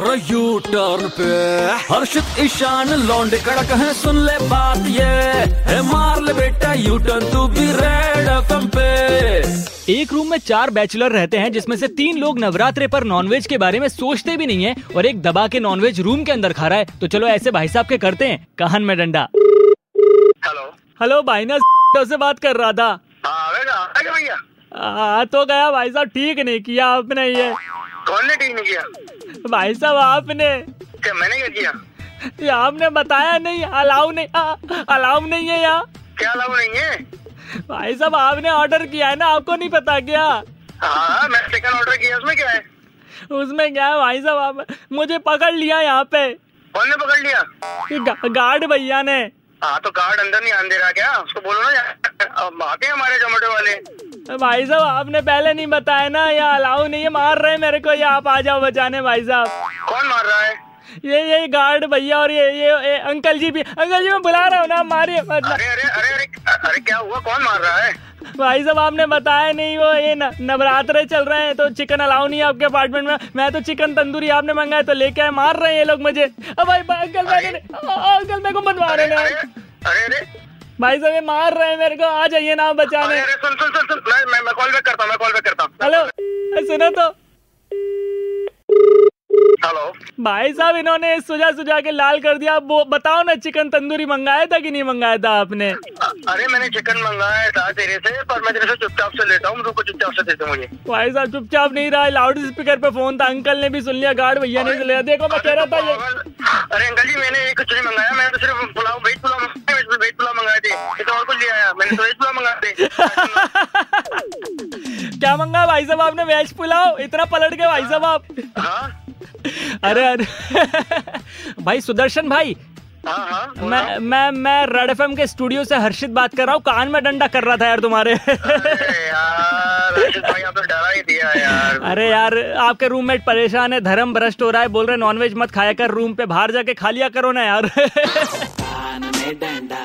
U turn पे। हर्षित ईशान लौंडे कड़क है सुन ले बात ये। है मार ले बेटा यू टर्न तू भी रेड एफएम पे। एक रूम में चार बैचलर रहते हैं जिसमें से तीन लोग नवरात्रे पर नॉनवेज के बारे में सोचते भी नहीं है और एक दबा के नॉनवेज रूम के अंदर खा रहा है। तो चलो ऐसे भाई साहब के करते हैं। कहन में डंडा। हेलो हेलो भाई ना से बात कर रहा था। हाँ आ, तो गया भाई साहब ठीक नहीं किया आपने ये। कौन ने ठीक नहीं किया? भाई साहब आपने। क्या मैंने क्या किया? ये आपने बताया नहीं अलाउ नहीं अलाउ नहीं है यहाँ। क्या अलाउ नहीं है? भाई साहब आपने ऑर्डर किया है ना आपको नहीं पता क्या? हाँ मैं सेकंड ऑर्डर किया उसमें क्या है? उसमें क्या है भाई साहब आप मुझे पकड़ लिया यहाँ पे। कौन ने पकड़ लिया? गा, गार्ड भैया ने। हाँ तो गार्ड अंदर नहीं आने दे रहा क्या? उसको बोलो ना अब आके हमारे जोमेटो वाले। भाई साहब आपने पहले नहीं बताया ना ये अलाउ नहीं है मार रहे हैं मेरे को ये आप आ जाओ बचाने भाई साहब। कौन मार रहा है? ये ये गार्ड भैया और ये, ये ये अंकल जी भी अंकल जी मैं बुला रहा हूँ ना मारिए मतलब अरे अरे अरे अरे अरे क्या हुआ? कौन मार रहा है? भाई साहब आपने बताया नहीं वो ये न, नवरात्रे चल रहे हैं तो चिकन अलाउ नहीं है आपके अपार्टमेंट में। मैं तो चिकन तंदूरी आपने मंगाया तो लेके आए मार रहे हैं ये लोग मुझे। अब भाई अंकल मैंने अंकल मेरे को बनवा रहे हैं। अरे अरे भाई साहब ये मार रहे हैं मेरे को आ जाइए ना बचाने। अरे सुन सुन सुन सुन मैं मैं मैं कॉल बैक करता हूँ मैं कॉल बैक करता हूँ। हेलो सुनो तो। हेलो। भाई साहब इन्होंने सुझा सुझा के लाल कर दिया। वो बताओ ना चिकन तंदूरी मंगाया था कि नहीं मंगाया था आपने? अरे मैंने चिकन मंगाया था तेरे से पर मैं तेरे से चुपचाप से लेता हूँ रुको चुपचाप से देते मुझे। भाई साहब चुपचाप नहीं रहा लाउड स्पीकर पे फ़ोन था अंकल ने भी सुन लिया गार्ड भैया ने भी लिया। देखो मैं कह रहा था अरे अंकल जी मैंने कुछ नहीं मंगाया मैंने तो सिर्फ़ क्या मंगा भाई साहब आपने वेज पुलाव? इतना पलट गए भाई साहब आप। हाँ। अरे अरे। भाई सुदर्शन भाई हाँ हाँ मैं मैं मैं रेड एफ़ के स्टूडियो से हर्षित बात कर रहा हूँ। कान में डंडा कर रहा था यार तुम्हारे। अरे यार अर्षित भाई आप डरा दिया यार। अरे यार आपके रूममेट परेशान है धर्म भ्रष्ट हो रहा है बोल रहे नॉनवेज मत खाया कर रूम पे बाहर जाके खा लिया करो ना यार। कान में डंडा।